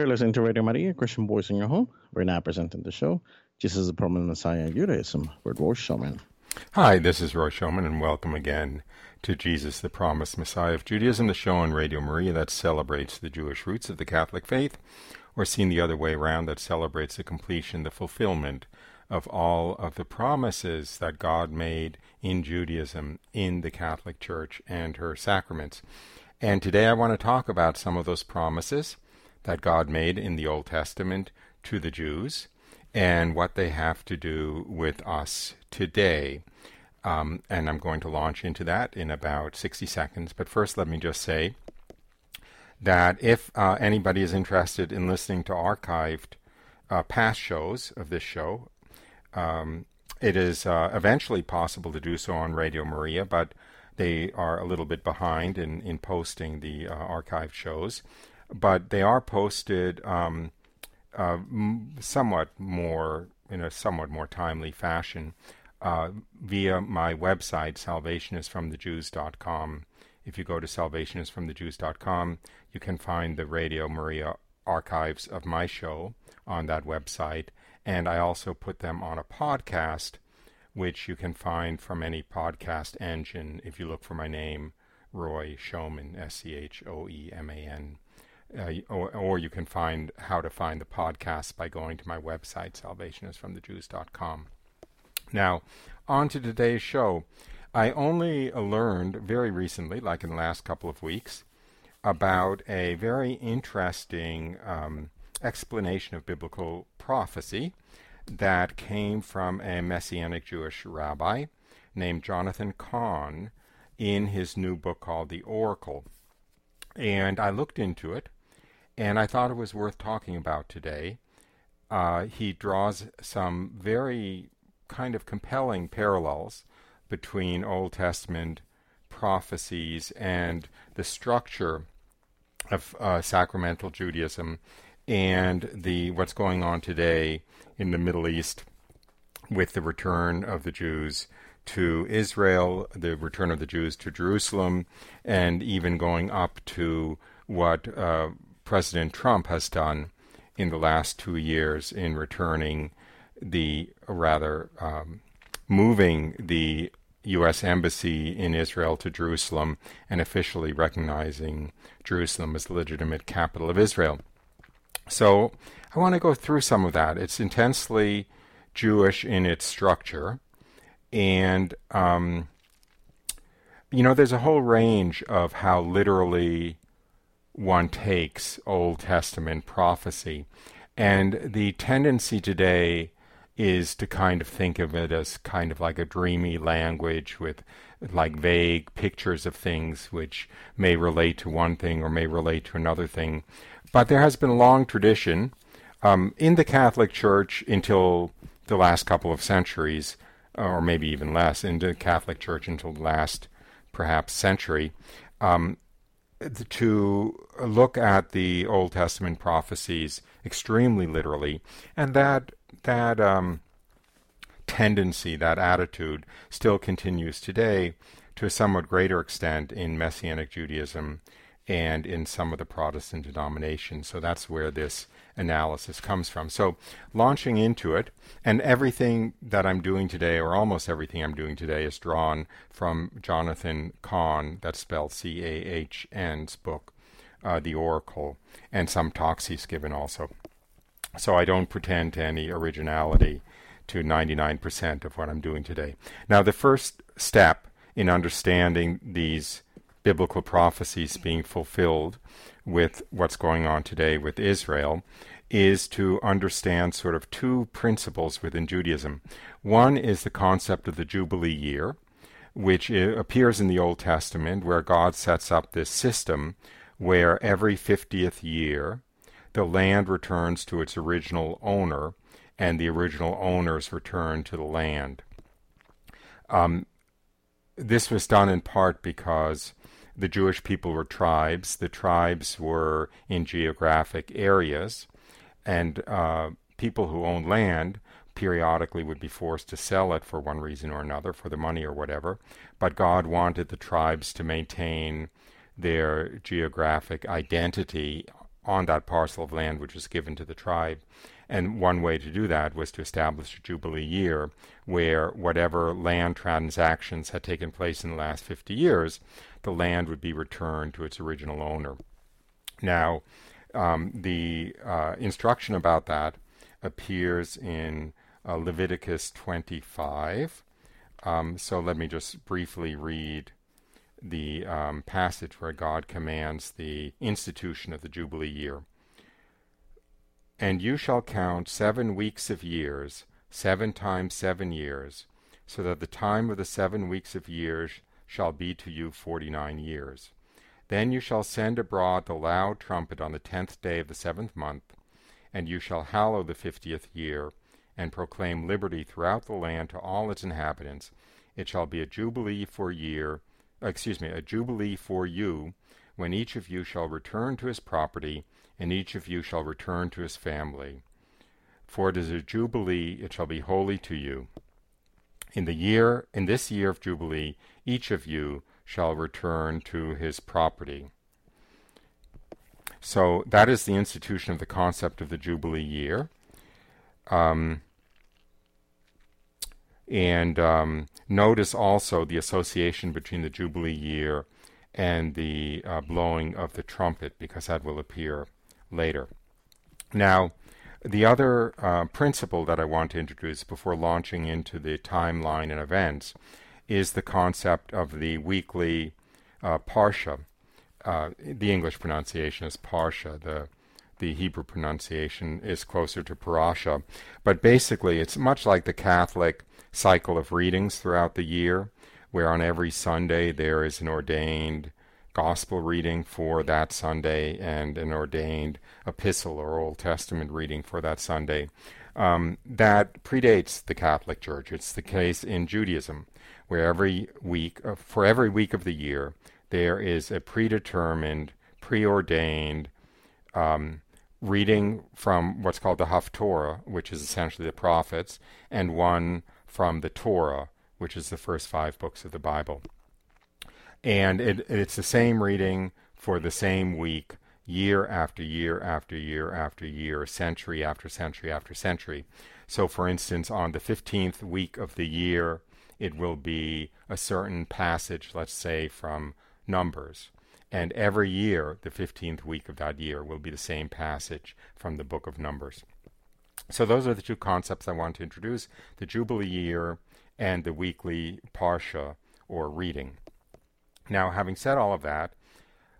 You're listening to Radio Maria, Christian Voice in Your Home. We're now presenting the show, Jesus the Promised Messiah in Judaism, with Roy Schoeman. Hi, this is Roy Schoeman, and welcome again to Jesus the Promised Messiah of Judaism, the show on Radio Maria that celebrates the Jewish roots of the Catholic faith, or seen the other way around, that celebrates the completion, the fulfillment of all of the promises that God made in Judaism, in the Catholic Church, and her sacraments. And today I want to talk about some of those promises that God made in the Old Testament to the Jews and what they have to do with us today. Um, and I'm going to launch into that in about 60 seconds. But first, let me just say that if uh, anybody is interested in listening to archived uh, past shows of this show, um, it is uh, eventually possible to do so on Radio Maria, but they are a little bit behind in, in posting the uh, archived shows but they are posted um, uh, somewhat more in a somewhat more timely fashion uh, via my website salvationisfromthejews.com. If you go to salvationisfromthejews.com, you can find the Radio Maria archives of my show on that website, and I also put them on a podcast, which you can find from any podcast engine if you look for my name, Roy Schoeman, S C H O E M A N uh, or, or, you can find how to find the podcast by going to my website, salvationisfromthejews.com. Now, on to today's show. I only learned very recently, like in the last couple of weeks, about a very interesting um, explanation of biblical prophecy that came from a Messianic Jewish rabbi named Jonathan Cahn in his new book called The Oracle. And I looked into it and I thought it was worth talking about today. Uh, he draws some very kind of compelling parallels between Old Testament prophecies and the structure of uh, sacramental Judaism and the what's going on today in the Middle East with the return of the Jews to Israel, the return of the Jews to Jerusalem, and even going up to what uh, President Trump has done in the last two years in returning the, rather, um, moving the U.S. Embassy in Israel to Jerusalem and officially recognizing Jerusalem as the legitimate capital of Israel. So I want to go through some of that. It's intensely Jewish in its structure, and um, you know, there's a whole range of how literally one takes Old Testament prophecy. And the tendency today is to kind of think of it as kind of like a dreamy language with like vague pictures of things which may relate to one thing or may relate to another thing. But there has been a long tradition um, in the Catholic Church until the last couple of centuries, or maybe even less, in the Catholic Church until the last perhaps century, um, to look at the Old Testament prophecies extremely literally, and that that um, tendency, that attitude, still continues today to a somewhat greater extent in Messianic Judaism and in some of the Protestant denominations. So that's where this analysis comes from. So launching into it, and everything that I'm doing today, or almost everything I'm doing today, is drawn from Jonathan Cahn, that's spelled C A H N's book, uh, The Oracle, and some talks he's given also. So I don't pretend to any originality to 99% of what I'm doing today. Now, the first step in understanding these biblical prophecies being fulfilled with what's going on today with Israel is to understand sort of two principles within Judaism. One is the concept of the Jubilee year, which appears in the Old Testament, where God sets up this system where every 50th year the land returns to its original owner and the original owners return to the land. Um, this was done in part because the Jewish people were tribes. The tribes were in geographic areas, and uh, people who owned land periodically would be forced to sell it for one reason or another, for the money or whatever. But God wanted the tribes to maintain their geographic identity on that parcel of land which was given to the tribe. And one way to do that was to establish a Jubilee year where whatever land transactions had taken place in the last 50 years, the land would be returned to its original owner. Now, um, the uh, instruction about that appears in uh, Leviticus 25. Um, so let me just briefly read the um, passage where God commands the institution of the Jubilee year. And you shall count seven weeks of years, seven times seven years, so that the time of the seven weeks of years shall be to you forty nine years. Then you shall send abroad the loud trumpet on the tenth day of the seventh month, and you shall hallow the fiftieth year, and proclaim liberty throughout the land to all its inhabitants. It shall be a jubilee for year, excuse me, a jubilee for you, when each of you shall return to his property, and each of you shall return to his family. For it is a jubilee, it shall be holy to you. In the year, in this year of jubilee, each of you shall return to his property. So that is the institution of the concept of the jubilee year. Um, and um, notice also the association between the Jubilee year and the uh, blowing of the trumpet, because that will appear later. Now, the other uh, principle that I want to introduce before launching into the timeline and events is the concept of the weekly uh, parsha. Uh, the English pronunciation is parsha. The the Hebrew pronunciation is closer to parasha, but basically it's much like the Catholic cycle of readings throughout the year, where on every Sunday there is an ordained gospel reading for that Sunday and an ordained epistle or Old Testament reading for that Sunday. Um, that predates the Catholic Church. It's the case in Judaism, where every week, uh, for every week of the year, there is a predetermined, preordained um, reading from what's called the Haftorah, which is essentially the prophets, and one from the Torah, which is the first five books of the Bible. And it, it's the same reading for the same week, year after year after year after year, century after century after century. So, for instance, on the 15th week of the year, it will be a certain passage, let's say from Numbers. And every year, the 15th week of that year will be the same passage from the book of Numbers. So those are the two concepts I want to introduce, the Jubilee year and the weekly Parsha, or reading. Now, having said all of that,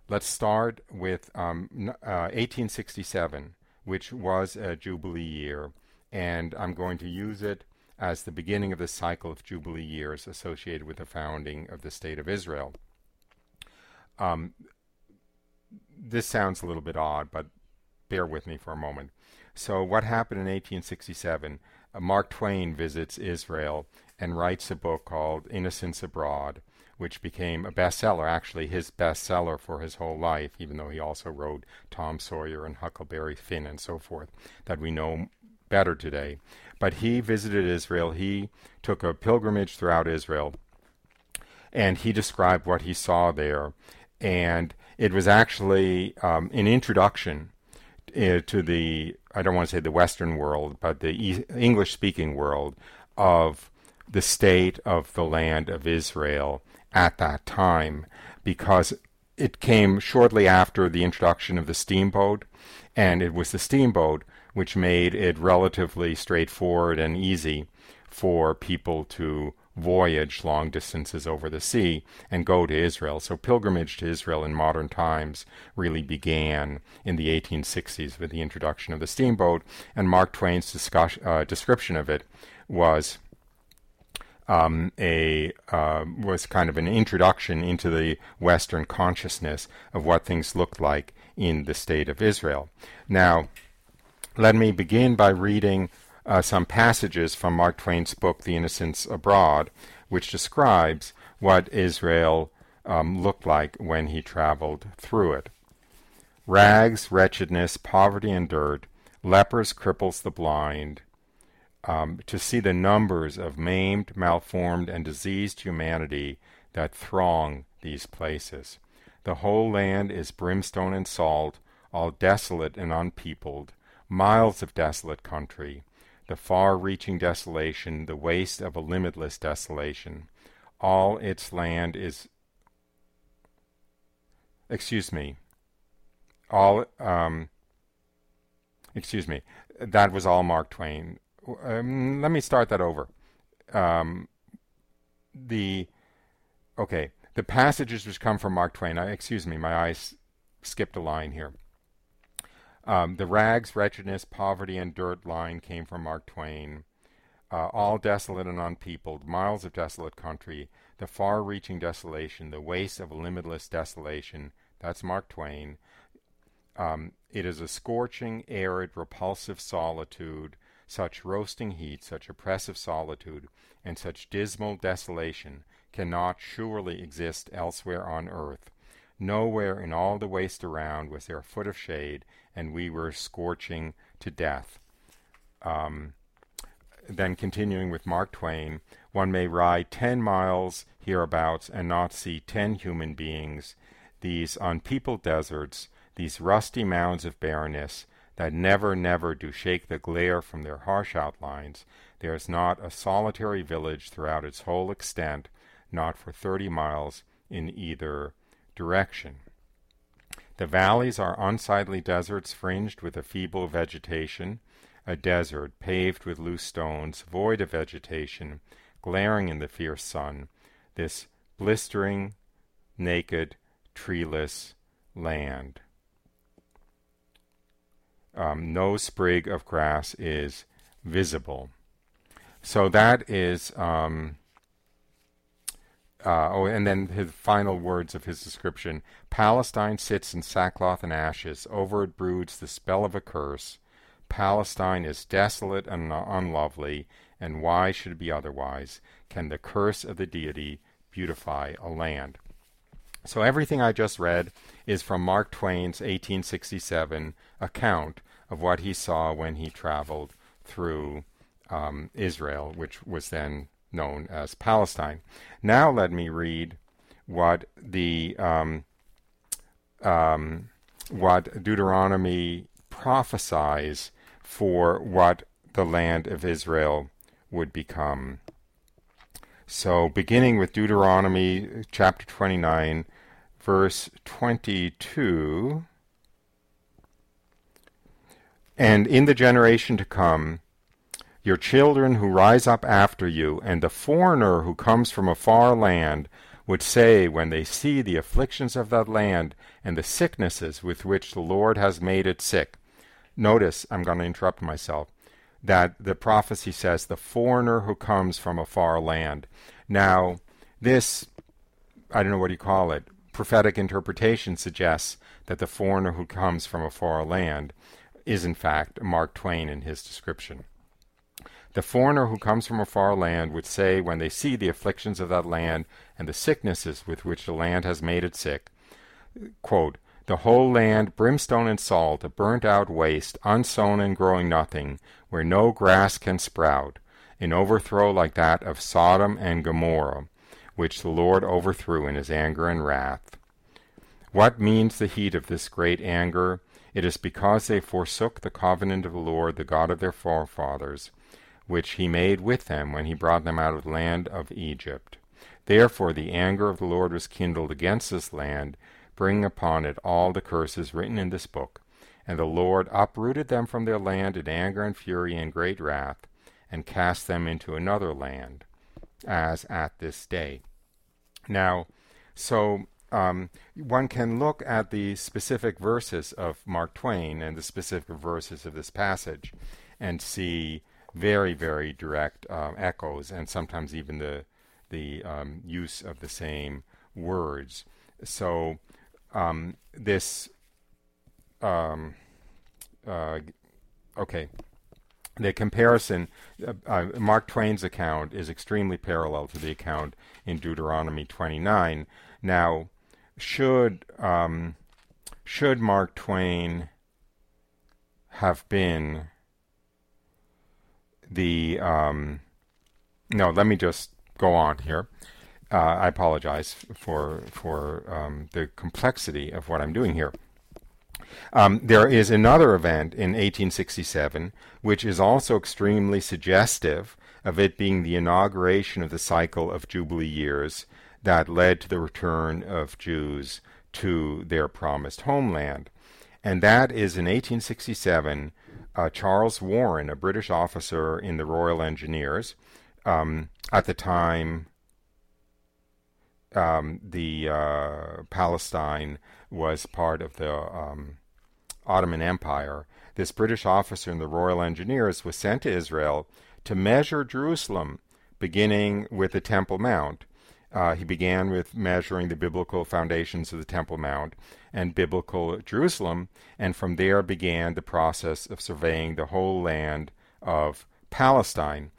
let's start with um, uh, 1867, which was a Jubilee year, and I'm going to use it as the beginning of the cycle of Jubilee years associated with the founding of the State of Israel. Um, this sounds a little bit odd, but bear with me for a moment. So, what happened in 1867? Uh, Mark Twain visits Israel and writes a book called Innocents Abroad, which became a bestseller, actually his bestseller for his whole life, even though he also wrote Tom Sawyer and Huckleberry Finn and so forth, that we know better today. But he visited Israel. He took a pilgrimage throughout Israel, and he described what he saw there. And it was actually um, an introduction uh, to the I don't want to say the Western world, but the e- English speaking world of the state of the land of Israel at that time, because it came shortly after the introduction of the steamboat, and it was the steamboat which made it relatively straightforward and easy for people to voyage long distances over the sea and go to Israel. So pilgrimage to Israel in modern times really began in the 1860s with the introduction of the steamboat, and Mark Twain's discuss, uh, description of it was um, a uh, was kind of an introduction into the Western consciousness of what things looked like in the state of Israel. Now, let me begin by reading uh, some passages from Mark Twain's book, The Innocents Abroad, which describes what Israel um, looked like when he traveled through it. Rags, wretchedness, poverty, and dirt, lepers, cripples, the blind. Um, to see the numbers of maimed, malformed, and diseased humanity that throng these places. The whole land is brimstone and salt, all desolate and unpeopled, miles of desolate country, the far reaching desolation, the waste of a limitless desolation. All its land is, excuse me, all, um, excuse me, that was all Mark Twain. Um, let me start that over. Um, the, okay, the passages which come from Mark Twain, I, excuse me, my eyes skipped a line here. Um, the rags, wretchedness, poverty, and dirt line came from Mark Twain. Uh, all desolate and unpeopled, miles of desolate country, the far reaching desolation, the waste of limitless desolation. That's Mark Twain. Um, it is a scorching, arid, repulsive solitude, such roasting heat, such oppressive solitude, and such dismal desolation cannot surely exist elsewhere on earth. Nowhere in all the waste around was there a foot of shade, and we were scorching to death. Um, then continuing with Mark Twain, one may ride ten miles hereabouts and not see ten human beings. These unpeopled deserts, these rusty mounds of barrenness, that never, never do shake the glare from their harsh outlines, there is not a solitary village throughout its whole extent, not for thirty miles in either direction. The valleys are unsightly deserts fringed with a feeble vegetation, a desert paved with loose stones, void of vegetation, glaring in the fierce sun, this blistering, naked, treeless land. Um, no sprig of grass is visible. So that is um, uh, oh, and then his final words of his description Palestine sits in sackcloth and ashes. Over it broods the spell of a curse. Palestine is desolate and unlovely, and why should it be otherwise? Can the curse of the deity beautify a land? So everything I just read is from Mark Twain's 1867 account of what he saw when he traveled through um, Israel, which was then known as Palestine. Now let me read what the um, um, what Deuteronomy prophesies for what the land of Israel would become. So, beginning with Deuteronomy uh, chapter 29, verse 22. And in the generation to come, your children who rise up after you, and the foreigner who comes from a far land, would say when they see the afflictions of that land and the sicknesses with which the Lord has made it sick. Notice, I'm going to interrupt myself, that the prophecy says the foreigner who comes from a far land. Now, this, I don't know what you call it, prophetic interpretation suggests that the foreigner who comes from a far land is in fact Mark Twain in his description. The foreigner who comes from a far land would say, when they see the afflictions of that land and the sicknesses with which the land has made it sick, quote, the whole land brimstone and salt, a burnt out waste, unsown and growing nothing, where no grass can sprout, an overthrow like that of Sodom and Gomorrah, which the Lord overthrew in his anger and wrath. What means the heat of this great anger? It is because they forsook the covenant of the Lord, the God of their forefathers, which he made with them when he brought them out of the land of Egypt. Therefore the anger of the Lord was kindled against this land, bringing upon it all the curses written in this book. And the Lord uprooted them from their land in anger and fury and great wrath, and cast them into another land, as at this day. Now, so um, one can look at the specific verses of Mark Twain and the specific verses of this passage and see very, very direct uh, echoes, and sometimes even the the um, use of the same words. So um, this, um, uh, okay, the comparison, uh, uh, Mark Twain's account is extremely parallel to the account in Deuteronomy 29. Now, should um, should Mark Twain have been the um, no. Let me just go on here. Uh, I apologize for for um, the complexity of what I'm doing here. Um, there is another event in 1867 which is also extremely suggestive of it being the inauguration of the cycle of Jubilee years that led to the return of Jews to their promised homeland. And that is in 1867, uh, Charles Warren, a British officer in the Royal Engineers, um, at the time um, the uh, Palestine was part of the um, Ottoman Empire. This British officer in the Royal Engineers was sent to Israel to measure Jerusalem, beginning with the Temple Mount. Uh, he began with measuring the biblical foundations of the Temple Mount and biblical Jerusalem, and from there began the process of surveying the whole land of Palestine.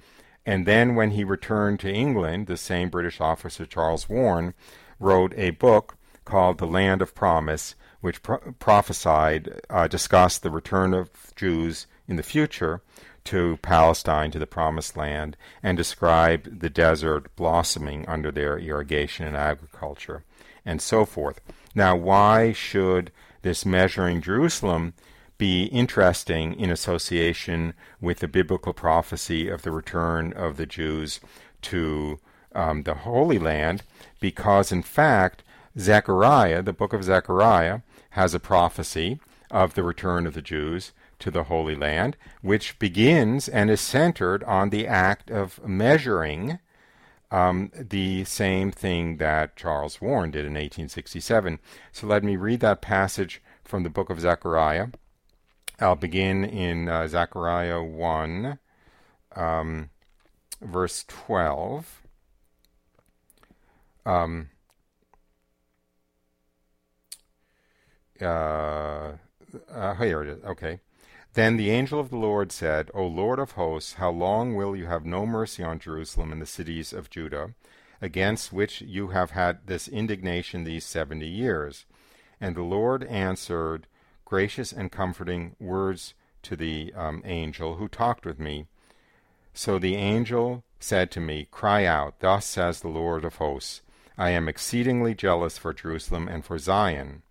And then, when he returned to England, the same British officer, Charles Warren, wrote a book called The Land of Promise, which pro- prophesied, uh, discussed the return of Jews in the future to Palestine, to the Promised Land, and described the desert blossoming under their irrigation and agriculture, and so forth. Now, why should this measuring Jerusalem be interesting in association with the biblical prophecy of the return of the Jews to um, the Holy Land? Because, in fact, Zechariah, the book of Zechariah, has a prophecy of the return of the Jews to the Holy Land, which begins and is centered on the act of measuring um, the same thing that Charles Warren did in 1867. So let me read that passage from the book of Zechariah. I'll begin in uh, Zechariah 1, um, verse 12. Um, uh, uh, here it is. Okay. Then the angel of the Lord said, O Lord of hosts, how long will you have no mercy on Jerusalem and the cities of Judah, against which you have had this indignation these seventy years? And the Lord answered gracious and comforting words to the um, angel who talked with me. So the angel said to me, Cry out, thus says the Lord of hosts, I am exceedingly jealous for Jerusalem and for Zion.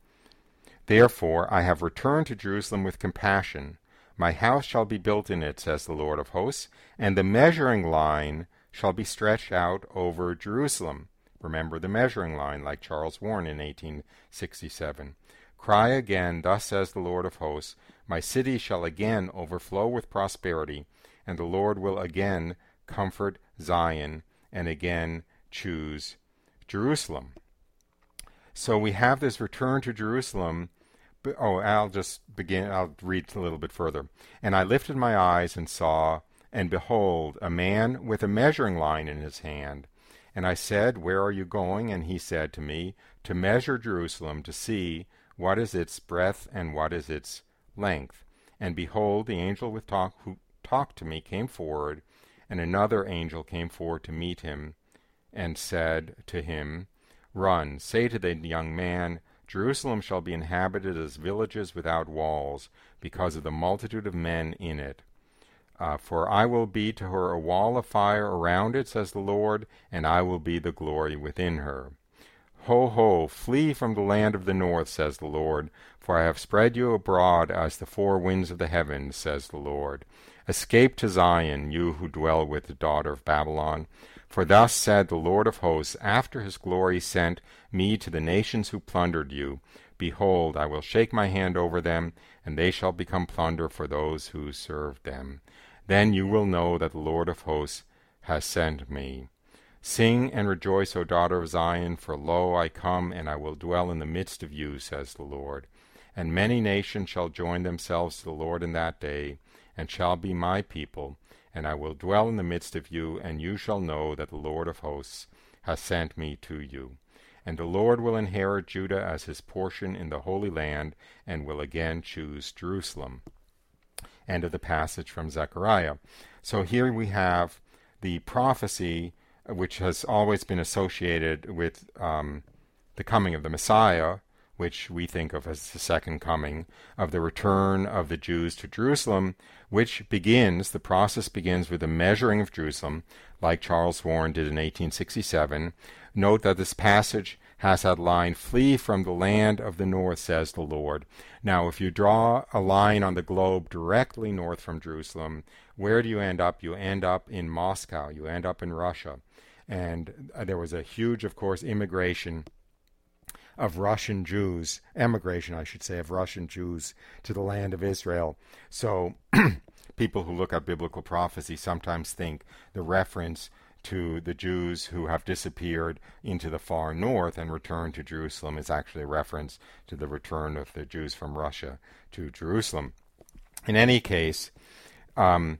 Therefore I have returned to Jerusalem with compassion my house shall be built in it, says the Lord of hosts, and the measuring line shall be stretched out over Jerusalem. Remember the measuring line, like Charles Warren in 1867. Cry again, thus says the Lord of hosts, My city shall again overflow with prosperity, and the Lord will again comfort Zion, and again choose Jerusalem. So we have this return to Jerusalem oh, I'll just begin. I'll read a little bit further. And I lifted my eyes and saw, and behold, a man with a measuring line in his hand. And I said, Where are you going? And he said to me, To measure Jerusalem, to see what is its breadth and what is its length. And behold, the angel with talk, who talked to me came forward, and another angel came forward to meet him, and said to him, Run, say to the young man, Jerusalem shall be inhabited as villages without walls, because of the multitude of men in it. Uh, for I will be to her a wall of fire around it, says the Lord, and I will be the glory within her. Ho, ho, flee from the land of the north, says the Lord, for I have spread you abroad as the four winds of the heavens, says the Lord. Escape to Zion, you who dwell with the daughter of Babylon. For thus said the Lord of hosts, after his glory sent me to the nations who plundered you, Behold, I will shake my hand over them, and they shall become plunder for those who served them. Then you will know that the Lord of hosts has sent me. Sing and rejoice, O daughter of Zion, for lo, I come, and I will dwell in the midst of you, says the Lord. And many nations shall join themselves to the Lord in that day, and shall be my people, and I will dwell in the midst of you, and you shall know that the Lord of hosts has sent me to you. And the Lord will inherit Judah as his portion in the Holy Land, and will again choose Jerusalem. End of the passage from Zechariah. So here we have the prophecy which has always been associated with um, the coming of the Messiah, which we think of as the second coming, of the return of the Jews to Jerusalem, which begins, the process begins with the measuring of Jerusalem, like Charles Warren did in 1867. Note that this passage Hasad line, flee from the land of the north, says the Lord. Now, if you draw a line on the globe directly north from Jerusalem, where do you end up? You end up in Moscow. You end up in Russia. And uh, there was a huge, of course, immigration of Russian Jews, emigration, I should say, of Russian Jews to the land of Israel. So people who look at biblical prophecy sometimes think the reference to the Jews who have disappeared into the far north and returned to Jerusalem is actually a reference to the return of the Jews from Russia to Jerusalem. In any case, um,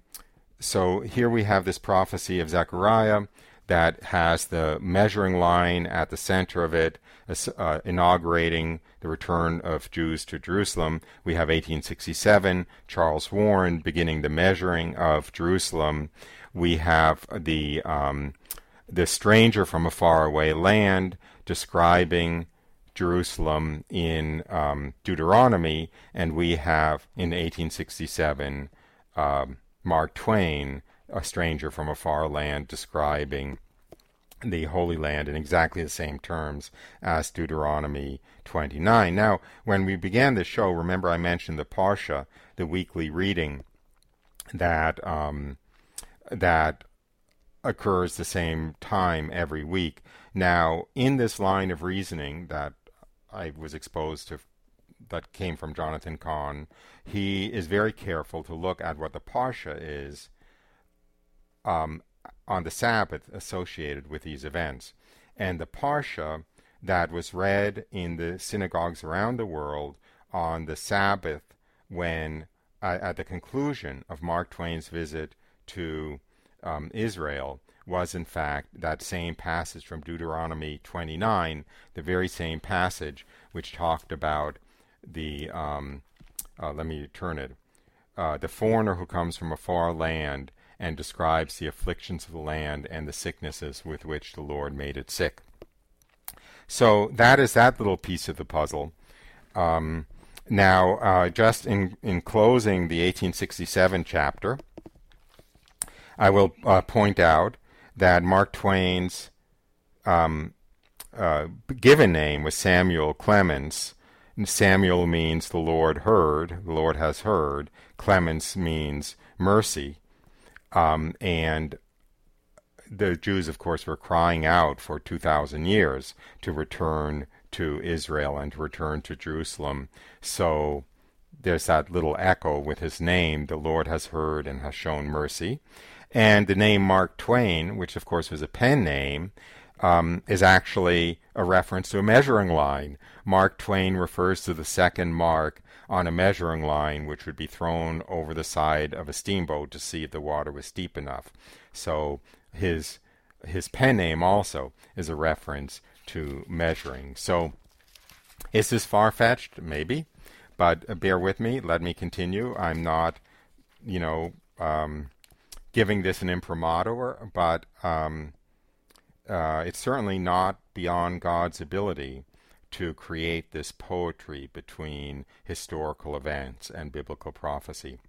so here we have this prophecy of Zechariah that has the measuring line at the center of it, uh, inaugurating the return of Jews to Jerusalem. We have 1867, Charles Warren beginning the measuring of Jerusalem we have the um, the stranger from a faraway land describing Jerusalem in um, Deuteronomy, and we have in 1867 um, Mark Twain, a stranger from a far land, describing the Holy Land in exactly the same terms as Deuteronomy 29. Now, when we began this show, remember I mentioned the Parsha, the weekly reading that um, that occurs the same time every week. Now, in this line of reasoning that I was exposed to, that came from Jonathan Cahn, he is very careful to look at what the Parsha is um, on the Sabbath associated with these events. And the Parsha that was read in the synagogues around the world on the Sabbath when, uh, at the conclusion of Mark Twain's visit to um, Israel was in fact that same passage from Deuteronomy 29, the very same passage which talked about the, um, uh, let me turn it, uh, the foreigner who comes from a far land and describes the afflictions of the land and the sicknesses with which the Lord made it sick. So that is that little piece of the puzzle. Um, now, uh, just in, in closing the 1867 chapter, I will uh, point out that Mark Twain's um, uh, given name was Samuel Clemens. Samuel means the Lord heard, the Lord has heard. Clemens means mercy. Um, and the Jews, of course, were crying out for 2,000 years to return to Israel and to return to Jerusalem. So there's that little echo with his name, the Lord has heard and has shown mercy. And the name Mark Twain, which of course was a pen name, um, is actually a reference to a measuring line. Mark Twain refers to the second mark on a measuring line, which would be thrown over the side of a steamboat to see if the water was deep enough. So his his pen name also is a reference to measuring. So is this far fetched? Maybe, but bear with me. Let me continue. I'm not, you know. Um, giving this an imprimatur, but um, uh, it's certainly not beyond God's ability to create this poetry between historical events and biblical prophecy.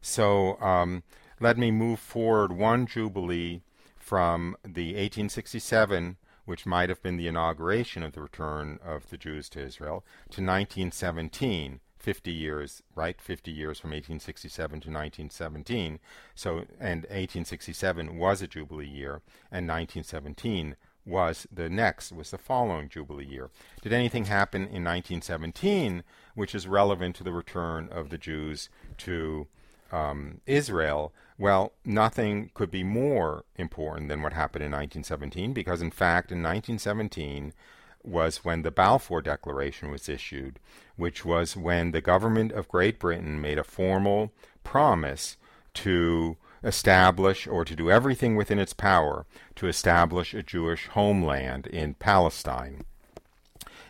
So um, let me move forward one jubilee from the 1867, which might have been the inauguration of the return of the Jews to Israel, to 1917, 50 years, right? 50 years from 1867 to 1917. So, and 1867 was a Jubilee year, and 1917 was the next, was the following Jubilee year. Did anything happen in 1917 which is relevant to the return of the Jews to um, Israel? Well, nothing could be more important than what happened in 1917 because, in fact, in 1917, was when the Balfour Declaration was issued, which was when the government of Great Britain made a formal promise to establish or to do everything within its power to establish a Jewish homeland in Palestine.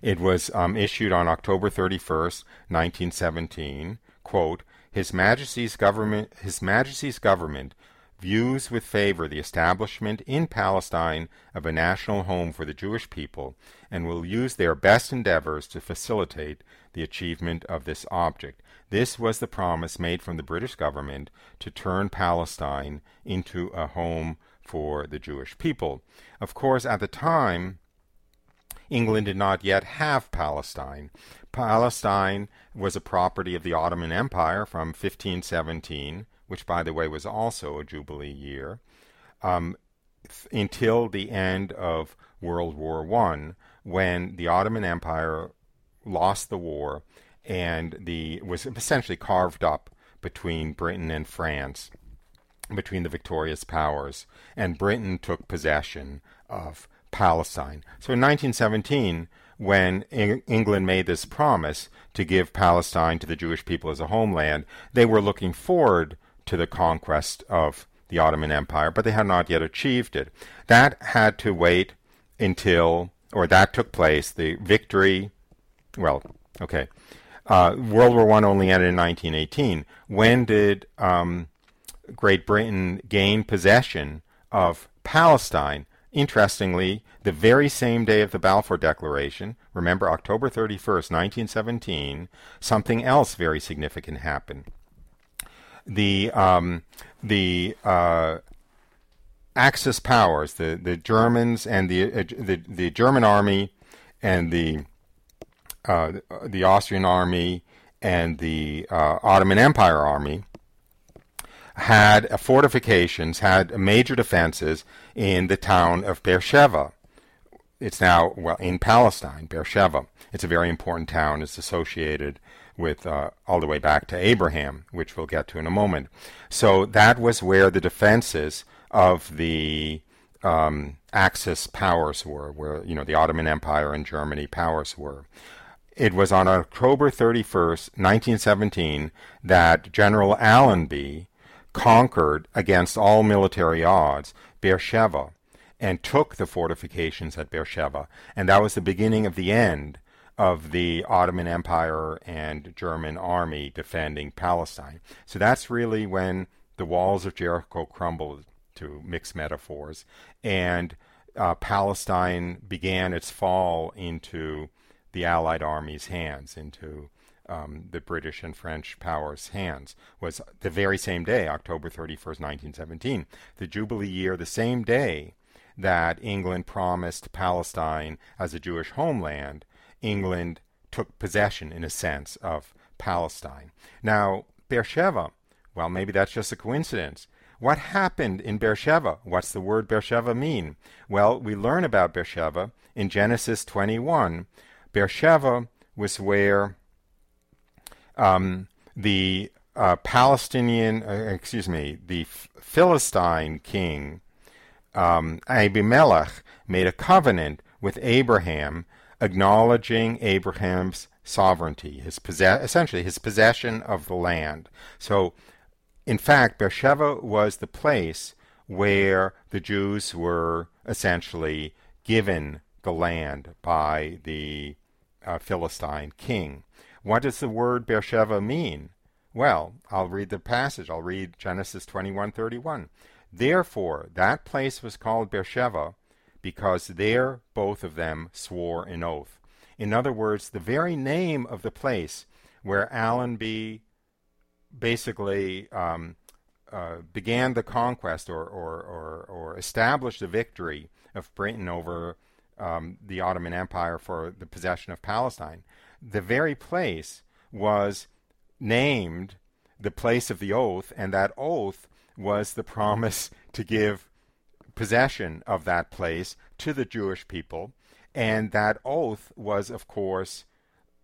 It was um, issued on October 31st, 1917. Quote, His Majesty's government, His Majesty's government views with favor the establishment in Palestine of a national home for the Jewish people and will use their best endeavors to facilitate the achievement of this object. This was the promise made from the British government to turn Palestine into a home for the Jewish people. Of course, at the time, England did not yet have Palestine. Palestine was a property of the Ottoman Empire from 1517, which, by the way, was also a Jubilee year, um, th- until the end of World War One, when the Ottoman Empire lost the war and the was essentially carved up between Britain and France, between the victorious powers, and Britain took possession of Palestine. So in 1917, when England made this promise to give Palestine to the Jewish people as a homeland, they were looking forward to the conquest of the Ottoman Empire, but they had not yet achieved it. That had to wait until, or that took place, the victory, well, okay. Uh, World War I only ended in 1918. When did um, Great Britain gain possession of Palestine? Interestingly, the very same day of the Balfour Declaration, remember October 31st, 1917, something else very significant happened. The um, the uh, Axis powers, the, the Germans and the, uh, the the German army and the uh, the Austrian army and the uh, Ottoman Empire army had fortifications, had major defenses in the town of Beersheba. It's now well in Palestine, Beersheba. It's a very important town. It's associated with uh, all the way back to Abraham, which we'll get to in a moment. So that was where the defenses of the um, Axis powers were, where you know the Ottoman Empire and Germany powers were. It was on October 31st, 1917, that General Allenby conquered against all military odds Beersheba and took the fortifications at Beersheba. And that was the beginning of the end of the Ottoman Empire and German army defending Palestine. So that's really when the walls of Jericho crumbled, to mix metaphors, and uh, Palestine began its fall into the Allied army's hands, into um, the British and French powers' hands was the very same day, October 31st, 1917, the Jubilee year, the same day that England promised Palestine as a Jewish homeland, England took possession, in a sense, of Palestine. Now, Beersheba, well, maybe that's just a coincidence. What happened in Beersheba? What's the word Beersheba mean? Well, we learn about Beersheba in Genesis 21. Beersheba was where um, the uh, Palestinian, uh, excuse me, the Philistine king um, Abimelech made a covenant with Abraham, acknowledging Abraham's sovereignty, his possess- essentially his possession of the land. So, in fact, Beersheba was the place where the Jews were essentially given the land by the uh, Philistine king. What does the word Beersheba mean? Well, I'll read the passage. I'll read Genesis 21:31. Therefore, that place was called Beersheba because there both of them swore an oath. In other words, the very name of the place where Allenby basically um, uh, began the conquest or, or, or, or, established the victory of Britain over um, the Ottoman Empire for the possession of Palestine the very place was named the place of the oath, and that oath was the promise to give possession of that place to the Jewish people. And that oath was, of course,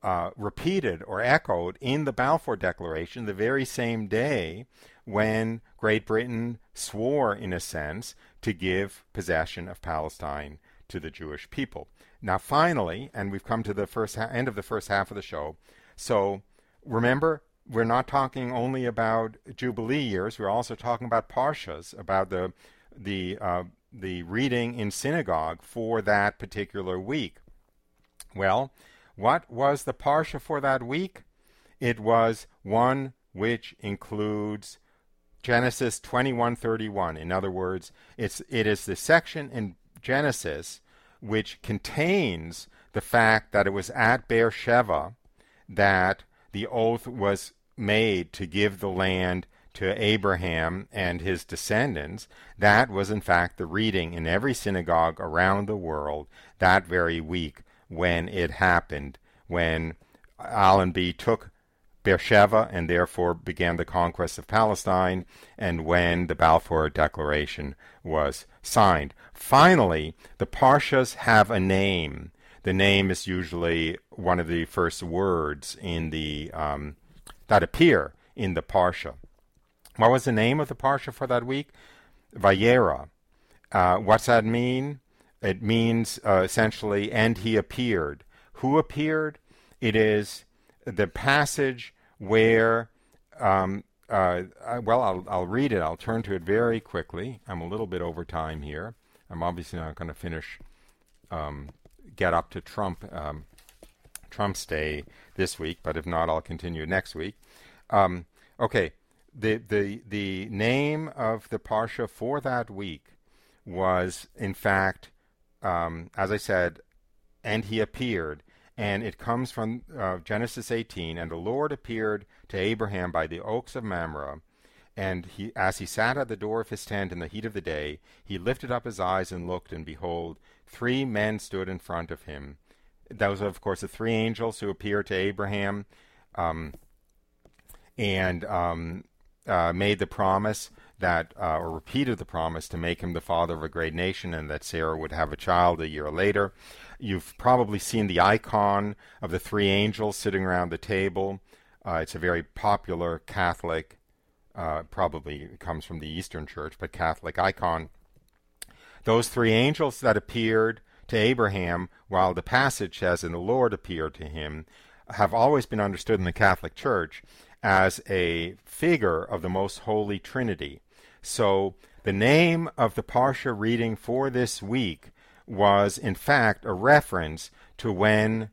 uh, repeated or echoed in the Balfour Declaration the very same day when Great Britain swore, in a sense, to give possession of Palestine to the Jewish people. Now, finally, and we've come to the first ha- end of the first half of the show. So remember, we're not talking only about Jubilee years. We're also talking about parshas, about the the uh, the reading in synagogue for that particular week. Well, what was the parsha for that week? It was one which includes Genesis 21:31. In other words, it's it is the section in Genesis which contains the fact that it was at Beersheba that the oath was made to give the land to Abraham and his descendants, that was in fact the reading in every synagogue around the world that very week when it happened, when Allenby took Beersheba and therefore began the conquest of Palestine, and when the Balfour Declaration was signed. Finally, the Parshas have a name. The name is usually one of the first words in the um, that appear in the Parsha. What was the name of the Parsha for that week? Vayera. Uh, what's that mean? It means uh, essentially, and he appeared. Who appeared? It is the passage where, um, uh, well, I'll, I'll read it. I'll turn to it very quickly. I'm a little bit over time here. I'm obviously not going to finish, um, get up to Trump, um, Trump's Day this week, but if not, I'll continue next week. Um, okay, the, the, the name of the Parsha for that week was, in fact, um, as I said, and he appeared and it comes from uh, Genesis 18. And the Lord appeared to Abraham by the oaks of Mamre. And he, as he sat at the door of his tent in the heat of the day, he lifted up his eyes and looked, and behold, three men stood in front of him. Those are, of course, the three angels who appeared to Abraham um, and um, uh, made the promise that, uh, or repeated the promise to make him the father of a great nation and that Sarah would have a child a year later. You've probably seen the icon of the three angels sitting around the table. Uh, it's a very popular Catholic, uh, probably comes from the Eastern Church, but Catholic icon. Those three angels that appeared to Abraham while the passage says, and the Lord appeared to him, have always been understood in the Catholic Church as a figure of the most holy Trinity. So the name of the Parsha reading for this week was, in fact, a reference to when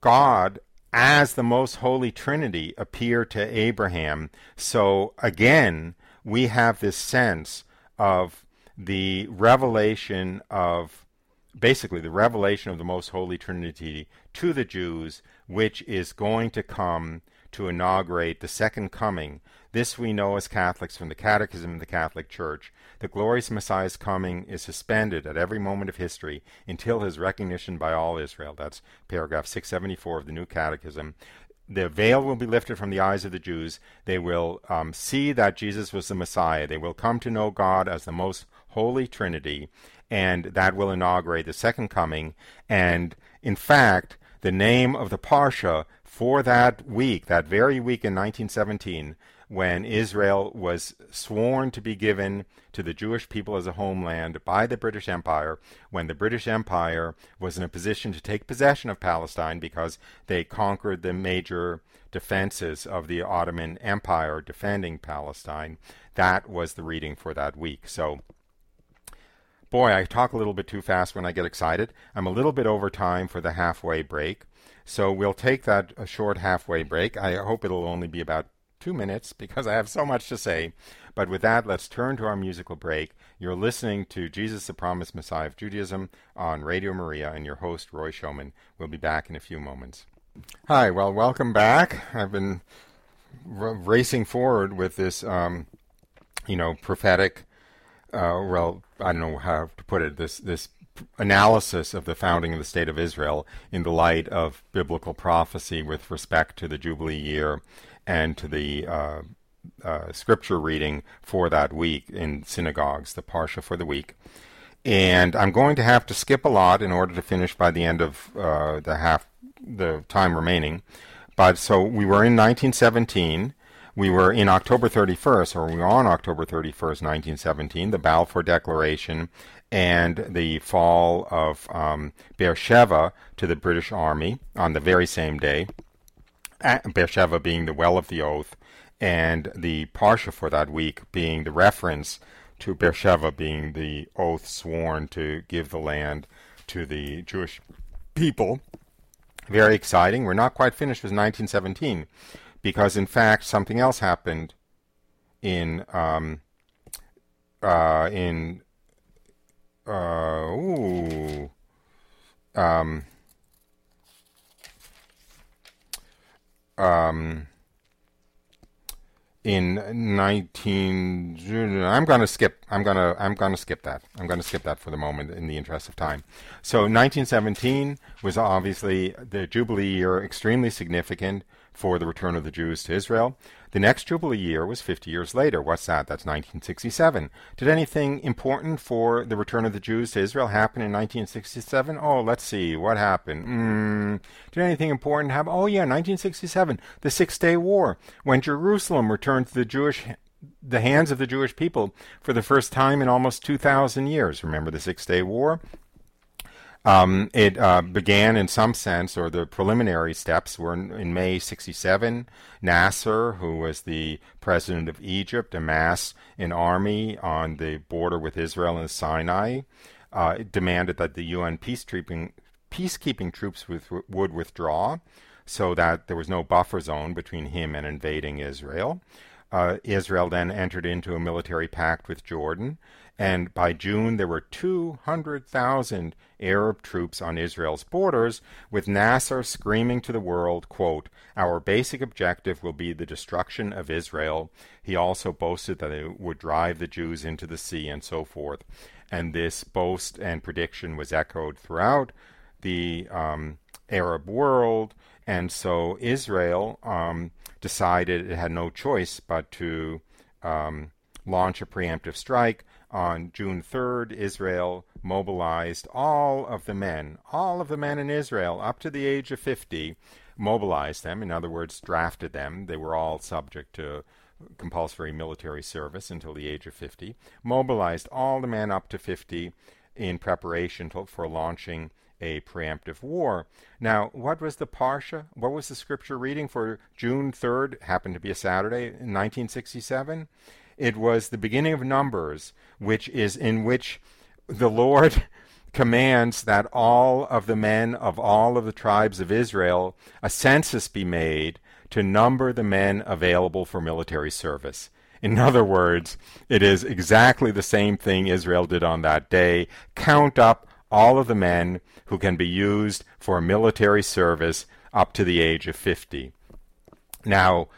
God, as the most holy Trinity, appeared to Abraham. So again, we have this sense of the revelation of basically the revelation of the most holy Trinity to the Jews, which is going to come to inaugurate the second coming. This we know as Catholics from the Catechism of the Catholic Church. The glorious Messiah's coming is suspended at every moment of history until his recognition by all Israel. That's paragraph 674 of the New Catechism. The veil will be lifted from the eyes of the Jews. They will um, see that Jesus was the Messiah. They will come to know God as the most holy Trinity, and that will inaugurate the second coming. And in fact, the name of the Parsha for that week, that very week in 1917, when Israel was sworn to be given to the Jewish people as a homeland by the British Empire, when the British Empire was in a position to take possession of Palestine because they conquered the major defenses of the Ottoman Empire defending Palestine. That was the reading for that week. So, boy, I talk a little bit too fast when I get excited. I'm a little bit over time for the halfway break. So we'll take that short halfway break. I hope it'll only be about two minutes because I have so much to say. But with that, let's turn to our musical break. You're listening to Jesus the Promised Messiah of Judaism on Radio Maria, and your host, Roy Schoeman. We'll be back in a few moments. Hi, well, welcome back. I've been r- racing forward with this, um, you know, prophetic, uh, well, I don't know how to put it, this, this analysis of the founding of the State of Israel in the light of biblical prophecy with respect to the Jubilee year and to the uh, uh, scripture reading for that week in synagogues, the Parsha for the week. And I'm going to have to skip a lot in order to finish by the end of uh, the half the time remaining. But so we were in 1917. We were in October 31st, or we were on October 31st, 1917, the Balfour Declaration and the fall of um, Beersheba to the British Army on the very same day. Beersheba being the well of the oath, and the Parsha for that week being the reference to Beersheba being the oath sworn to give the land to the Jewish people. Very exciting. We're not quite finished with 1917 because, in fact, something else happened in um, uh, in uh, ooh, um, um, in 19 I'm going to skip I'm going to I'm to skip that. I'm going to skip that for the moment in the interest of time. So 1917 was obviously the jubilee year extremely significant for the return of the Jews to Israel. The next Jubilee year was 50 years later. What's that? That's 1967. Did anything important for the return of the Jews to Israel happen in 1967? Oh, let's see. What happened? Mm, did anything important happen? Oh, yeah, 1967, the Six Day War, when Jerusalem returned to the Jewish the hands of the Jewish people for the first time in almost 2,000 years. Remember the Six Day War? Um, it uh, began in some sense, or the preliminary steps were in, in, May 67. Nasser, who was the president of Egypt, amassed an army on the border with Israel and Sinai. Uh, demanded that the UN peacekeeping, peacekeeping troops with, would withdraw so that there was no buffer zone between him and invading Israel. Uh, Israel then entered into a military pact with Jordan and by June there were 200,000 Arab troops on Israel's borders, with Nasser screaming to the world, quote, Our basic objective will be the destruction of Israel. He also boasted that it would drive the Jews into the sea and so forth. And this boast and prediction was echoed throughout the um, Arab world. And so Israel um, decided it had no choice but to um, launch a preemptive strike on June 3rd, Israel mobilized all of the men, all of the men in Israel up to the age of 50, mobilized them, in other words, drafted them. They were all subject to compulsory military service until the age of 50, mobilized all the men up to 50 in preparation to, for launching a preemptive war. Now, what was the Parsha? What was the scripture reading for June 3rd? Happened to be a Saturday in 1967. It was the beginning of Numbers, which is in which the Lord commands that all of the men of all of the tribes of Israel, a census be made to number the men available for military service. In other words, it is exactly the same thing Israel did on that day. Count up all of the men who can be used for military service up to the age of 50. Now,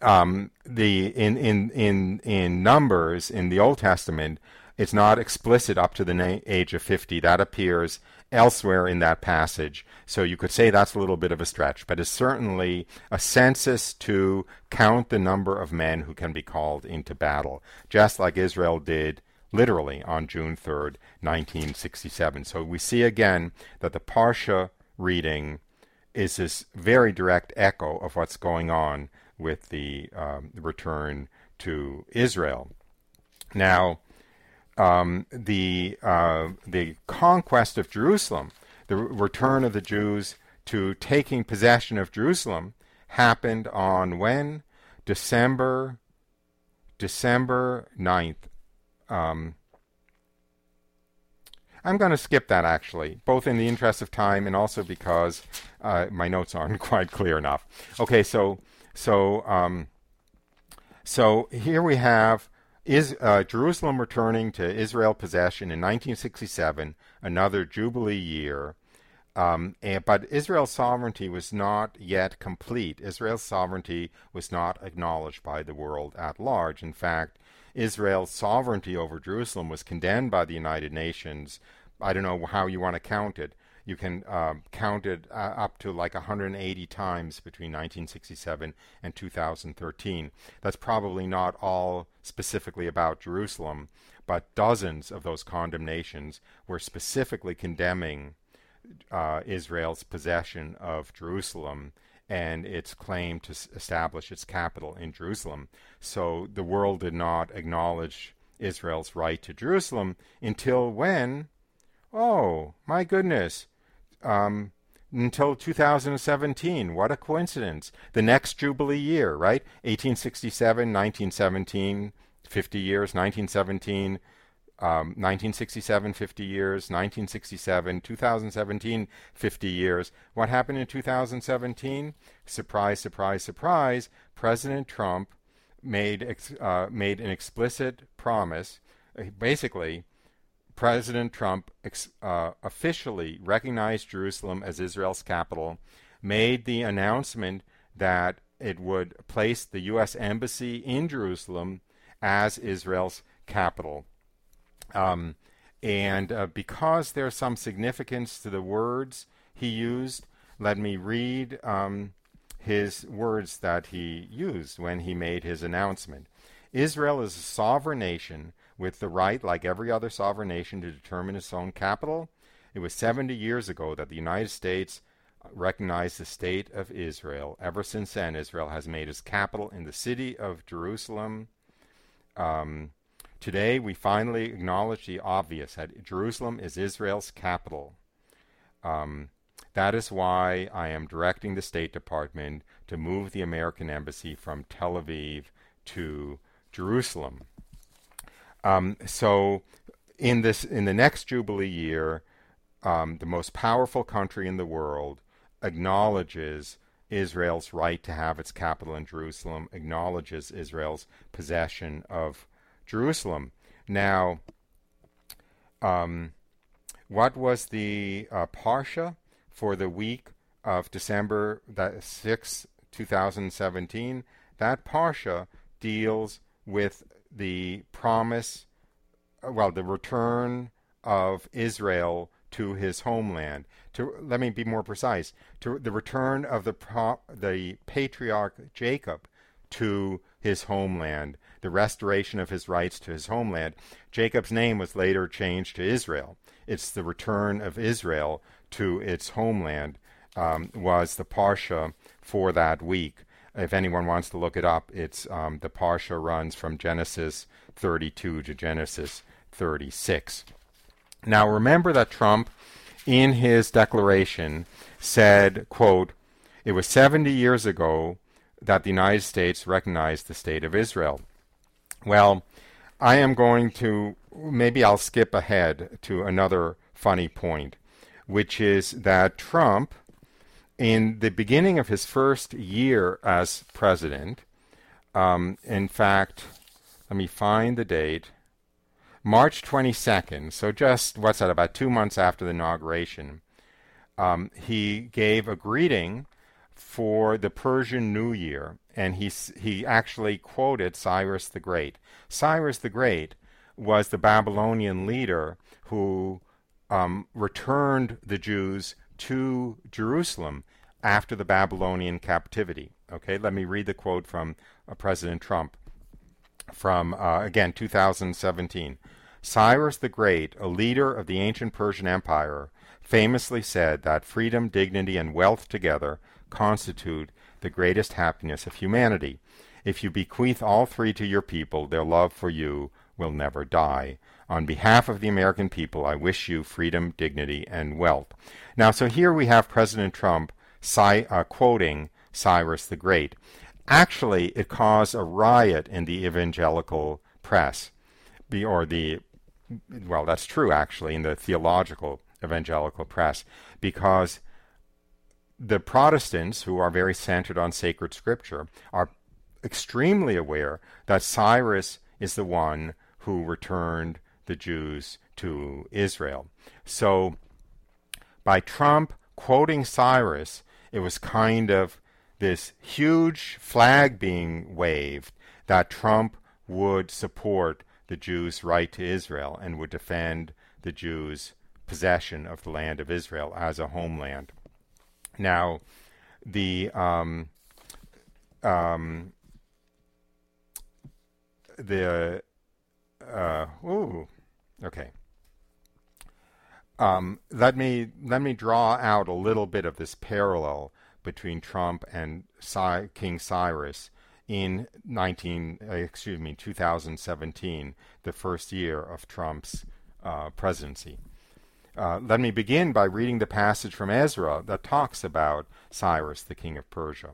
um, the in in in in numbers in the Old Testament, it's not explicit up to the na- age of fifty. That appears elsewhere in that passage. So you could say that's a little bit of a stretch, but it's certainly a census to count the number of men who can be called into battle, just like Israel did literally on June 3rd, 1967. So we see again that the Parsha reading is this very direct echo of what's going on with the um, return to Israel. Now, um, the uh, the conquest of Jerusalem, the return of the Jews to taking possession of Jerusalem, happened on when December December 9th. Um, I'm going to skip that actually, both in the interest of time and also because uh, my notes aren't quite clear enough. Okay, so so, um, so here we have is uh, Jerusalem returning to Israel possession in 1967, another Jubilee year. Um, and, but Israel's sovereignty was not yet complete. Israel's sovereignty was not acknowledged by the world at large. In fact, Israel's sovereignty over Jerusalem was condemned by the United Nations. I don't know how you want to count it you can uh, count it uh, up to like 180 times between 1967 and 2013. That's probably not all specifically about Jerusalem, but dozens of those condemnations were specifically condemning uh, Israel's possession of Jerusalem and its claim to establish its capital in Jerusalem. So the world did not acknowledge Israel's right to Jerusalem until when? Oh, my goodness um, until 2017. What a coincidence. The next Jubilee year, right? 1867, 1917, 50 years, 1917. Um, 1967, 50 years, 1967, 2017, 50 years. What happened in 2017? Surprise, surprise, surprise. President Trump made ex- uh, made an explicit promise. Uh, basically, President Trump ex- uh, officially recognized Jerusalem as Israel's capital, made the announcement that it would place the U.S. Embassy in Jerusalem as Israel's capital. Um, and uh, because there's some significance to the words he used, let me read um, his words that he used when he made his announcement. Israel is a sovereign nation with the right, like every other sovereign nation, to determine its own capital. It was 70 years ago that the United States recognized the state of Israel. Ever since then, Israel has made its capital in the city of Jerusalem. Um, today, we finally acknowledge the obvious that Jerusalem is Israel's capital. Um, that is why I am directing the State Department to move the American Embassy from Tel Aviv to Jerusalem. Um, so, in this, in the next Jubilee year, um, the most powerful country in the world acknowledges Israel's right to have its capital in Jerusalem, acknowledges Israel's possession of Jerusalem. Now, um, what was the uh, parsha for the week of December 6, 2017? That parsha deals with the promise, uh, well, the return of Israel to his homeland. To let me be more precise, to the return of the the patriarch Jacob to his homeland, the restoration of his rights to his homeland. Jacob's name was later changed to Israel. It's the return of Israel to its homeland um, was the parsha for that week. If anyone wants to look it up, it's um, the parsha runs from Genesis 32 to Genesis 36. Now remember that Trump, in his declaration, said, quote, it was 70 years ago that the United States recognized the state of Israel. Well, I am going to, maybe I'll skip ahead to another funny point, which is that Trump, in the beginning of his first year as president, um, in fact, let me find the date. March 22nd, so just, what's that, about two months after the inauguration, um, he gave a greeting for the Persian New Year, and he, he actually quoted Cyrus the Great. Cyrus the Great was the Babylonian leader who um, returned the Jews to Jerusalem after the Babylonian captivity. Okay, let me read the quote from uh, President Trump from, uh, again, 2017. Cyrus the Great, a leader of the ancient Persian Empire, famously said that freedom, dignity, and wealth together constitute the greatest happiness of humanity. If you bequeath all three to your people, their love for you will never die. On behalf of the American people, I wish you freedom, dignity, and wealth. Now, so here we have President Trump uh, quoting Cyrus the Great. Actually, it caused a riot in the evangelical press, or the, well, that's true actually, in the theological evangelical press, because the Protestants, who are very centered on sacred scripture, are extremely aware that Cyrus is the one who returned the Jews to Israel. So, by Trump quoting Cyrus, it was kind of this huge flag being waved that Trump would support the Jews' right to Israel and would defend the Jews' possession of the land of Israel as a homeland. Now, the um, um, the uh, ooh, okay. Um, let me let me draw out a little bit of this parallel between Trump and Cy- King Cyrus in 19 uh, excuse me 2017, the first year of Trump's uh, presidency. Uh, let me begin by reading the passage from Ezra that talks about Cyrus, the king of Persia.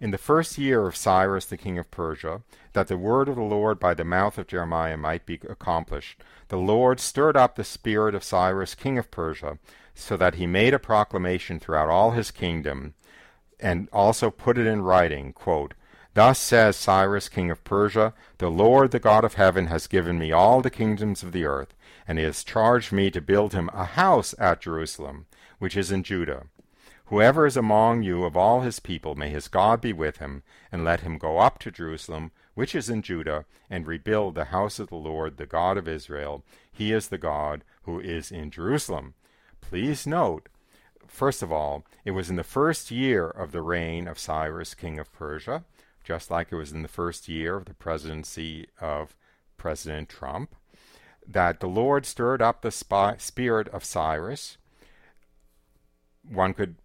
In the first year of Cyrus, the king of Persia, that the word of the Lord by the mouth of Jeremiah might be accomplished, the Lord stirred up the spirit of Cyrus, king of Persia, so that he made a proclamation throughout all his kingdom and also put it in writing, quote, Thus says Cyrus, king of Persia, The Lord, the God of heaven, has given me all the kingdoms of the earth, and he has charged me to build him a house at Jerusalem, which is in Judah. Whoever is among you of all his people, may his God be with him, and let him go up to Jerusalem, which is in Judah, and rebuild the house of the Lord, the God of Israel. He is the God who is in Jerusalem. Please note, first of all, it was in the first year of the reign of Cyrus, king of Persia, just like it was in the first year of the presidency of President Trump, that the Lord stirred up the spy- spirit of Cyrus. One could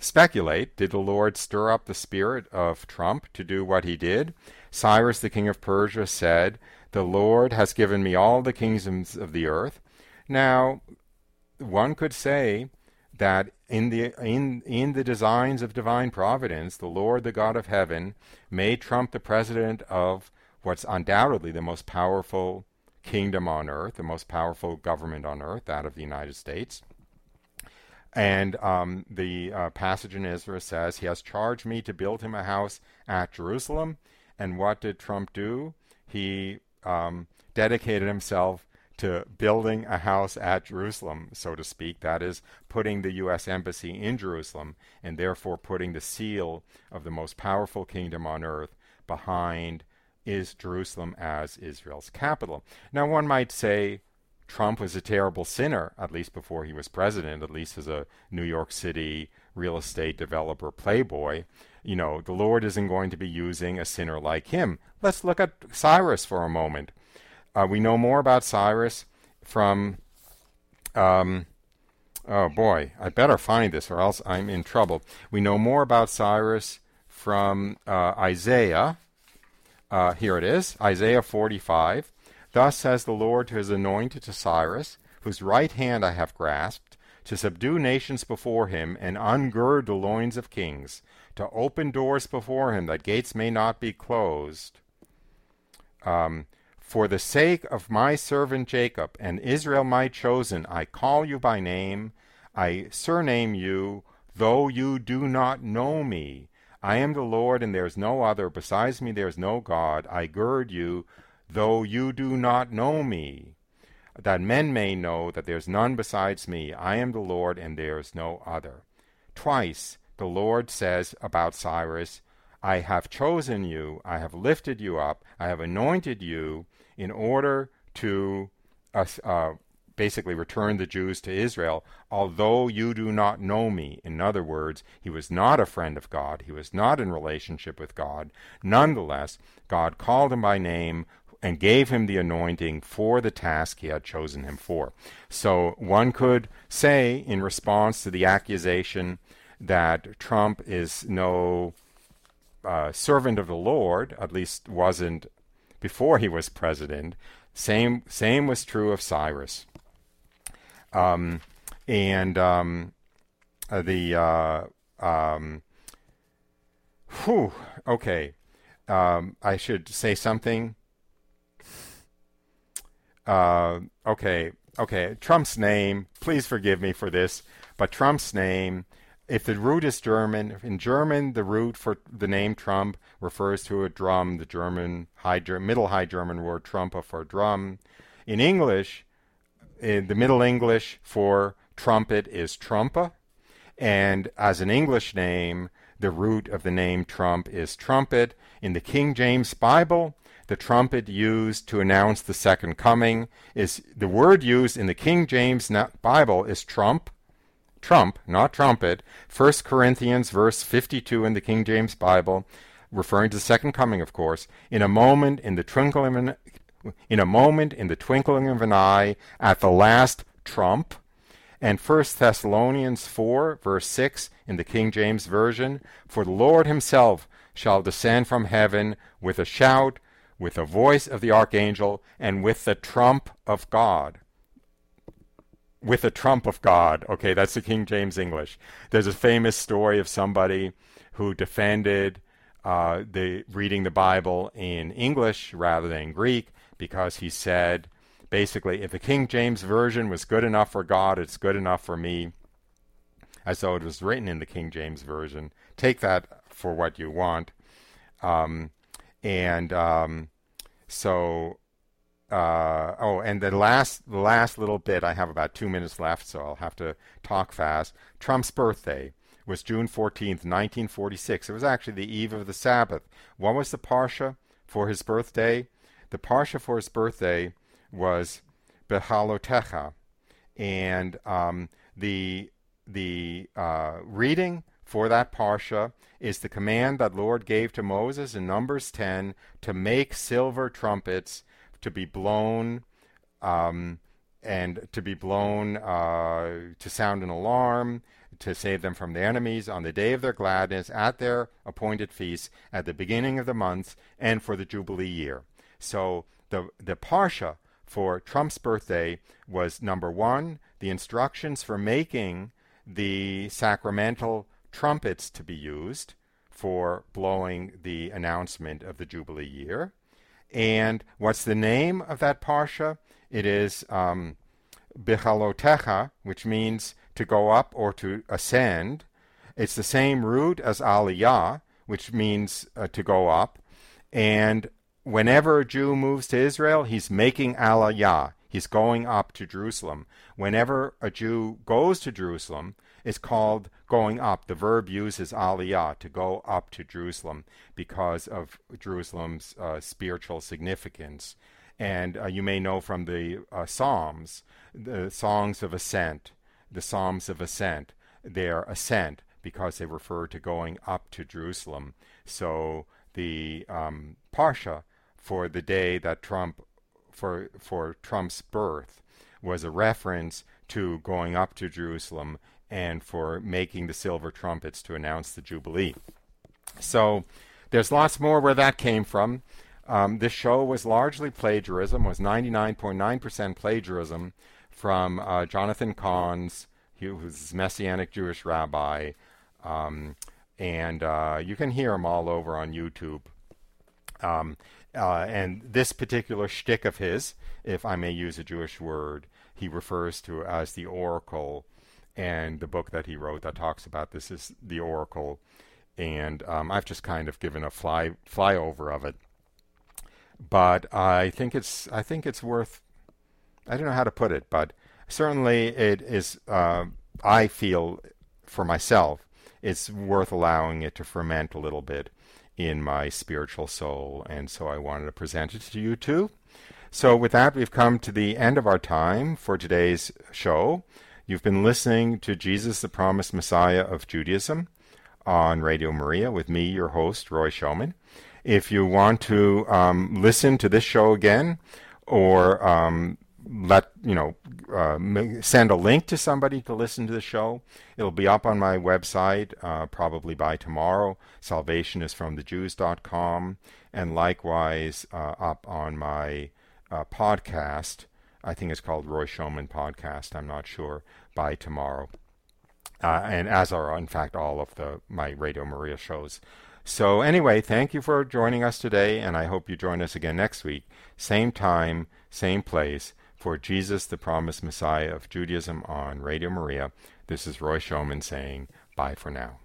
speculate did the Lord stir up the spirit of Trump to do what he did? Cyrus, the king of Persia, said, The Lord has given me all the kingdoms of the earth. Now, one could say that in the in in the designs of divine providence, the Lord, the God of heaven, made Trump the president of what's undoubtedly the most powerful kingdom on earth, the most powerful government on earth, that of the United States. And um, the uh, passage in Ezra says, He has charged me to build him a house at Jerusalem. And what did Trump do? He um, dedicated himself to building a house at Jerusalem, so to speak. That is, putting the U.S. Embassy in Jerusalem, and therefore putting the seal of the most powerful kingdom on earth behind is Jerusalem as Israel's capital. Now, one might say, Trump was a terrible sinner, at least before he was president, at least as a New York City real estate developer playboy. You know, the Lord isn't going to be using a sinner like him. Let's look at Cyrus for a moment. Uh, we know more about Cyrus from. Um, oh boy, I better find this or else I'm in trouble. We know more about Cyrus from uh, Isaiah. Uh, here it is Isaiah 45. Thus says the Lord to his anointed to Cyrus, whose right hand I have grasped, to subdue nations before him, and ungird the loins of kings, to open doors before him, that gates may not be closed. Um, for the sake of my servant Jacob and Israel my chosen, I call you by name, I surname you, though you do not know me. I am the Lord, and there is no other. Besides me, there is no God. I gird you, though you do not know me, that men may know that there is none besides me. I am the Lord, and there is no other. Twice the Lord says about Cyrus, I have chosen you, I have lifted you up, I have anointed you in order to uh, uh, basically return the Jews to Israel, although you do not know me. In other words, he was not a friend of God, he was not in relationship with God. Nonetheless, God called him by name, and gave him the anointing for the task he had chosen him for. So one could say, in response to the accusation that Trump is no uh, servant of the Lord, at least wasn't before he was president, same same was true of Cyrus. Um, and um, uh, the uh, um, whew, okay, um, I should say something. Uh, okay, okay, Trump's name, please forgive me for this, but Trump's name, if the root is German, in German, the root for the name Trump refers to a drum, the German high, middle high German word Trumpa for drum. In English, the Middle English for trumpet is Trumpa, and as an English name, the root of the name Trump is trumpet. In the King James Bible, the trumpet used to announce the second coming is the word used in the King James Bible is trump, trump, not trumpet. 1 Corinthians verse 52 in the King James Bible, referring to the second coming, of course. In a moment, in the twinkling in a moment, in the twinkling of an eye, at the last trump. And 1 Thessalonians 4 verse 6 in the King James Version, for the Lord himself shall descend from heaven with a shout with the voice of the archangel, and with the trump of God. With the trump of God. Okay, that's the King James English. There's a famous story of somebody who defended uh, the reading the Bible in English rather than Greek because he said, basically, if the King James Version was good enough for God, it's good enough for me, as though it was written in the King James Version. Take that for what you want. Um, and um, so uh, oh, and the last the last little bit, I have about two minutes left, so I'll have to talk fast. Trump's birthday was June 14th, 1946. It was actually the eve of the Sabbath. What was the Parsha for his birthday? The Parsha for his birthday was Behalotecha. And um, the, the uh, reading for that Parsha is the command that Lord gave to Moses in Numbers 10 to make silver trumpets to be blown um, and to be blown uh, to sound an alarm to save them from their enemies on the day of their gladness at their appointed feast at the beginning of the month and for the Jubilee year. So the, the Parsha for Trump's birthday was number one, the instructions for making the sacramental trumpets to be used for blowing the announcement of the Jubilee year. And what's the name of that Parsha? It is um, Bichalotecha, which means to go up or to ascend. It's the same root as Aliyah, which means uh, to go up. And whenever a Jew moves to Israel, he's making Aliyah. He's going up to Jerusalem. Whenever a Jew goes to Jerusalem, it's called going up. The verb uses aliyah, to go up to Jerusalem, because of Jerusalem's uh, spiritual significance. And uh, you may know from the uh, Psalms, the songs of ascent, the Psalms of Ascent. They're ascent because they refer to going up to Jerusalem. So the um, Parsha for the day that Trump, for, for Trump's birth, was a reference to going up to Jerusalem and for making the silver trumpets to announce the Jubilee. So there's lots more where that came from. Um, this show was largely plagiarism, was 99.9% plagiarism from uh, Jonathan Cahn's, who's Messianic Jewish rabbi, um, and uh, you can hear him all over on YouTube. Um, uh, and this particular shtick of his, if I may use a Jewish word, he refers to as the oracle, and the book that he wrote that talks about this is the oracle, and um, I've just kind of given a fly flyover of it. But I think it's I think it's worth I don't know how to put it, but certainly it is. Uh, I feel for myself, it's worth allowing it to ferment a little bit in my spiritual soul, and so I wanted to present it to you too. So, with that, we've come to the end of our time for today's show. You've been listening to Jesus, the Promised Messiah of Judaism on Radio Maria with me, your host, Roy Schoeman. If you want to um, listen to this show again or um, let you know uh, send a link to somebody to listen to the show. It'll be up on my website uh, probably by tomorrow. Salvation is from the jews.com and likewise uh, up on my uh, podcast. I think it's called roy schoeman podcast. I'm not sure. By tomorrow. Uh, and as are in fact all of the my radio maria shows. So anyway thank you for joining us today and i hope you join us again next week. Same time same place for Jesus, the promised Messiah of Judaism on Radio Maria. This is Roy Schoeman saying bye for now.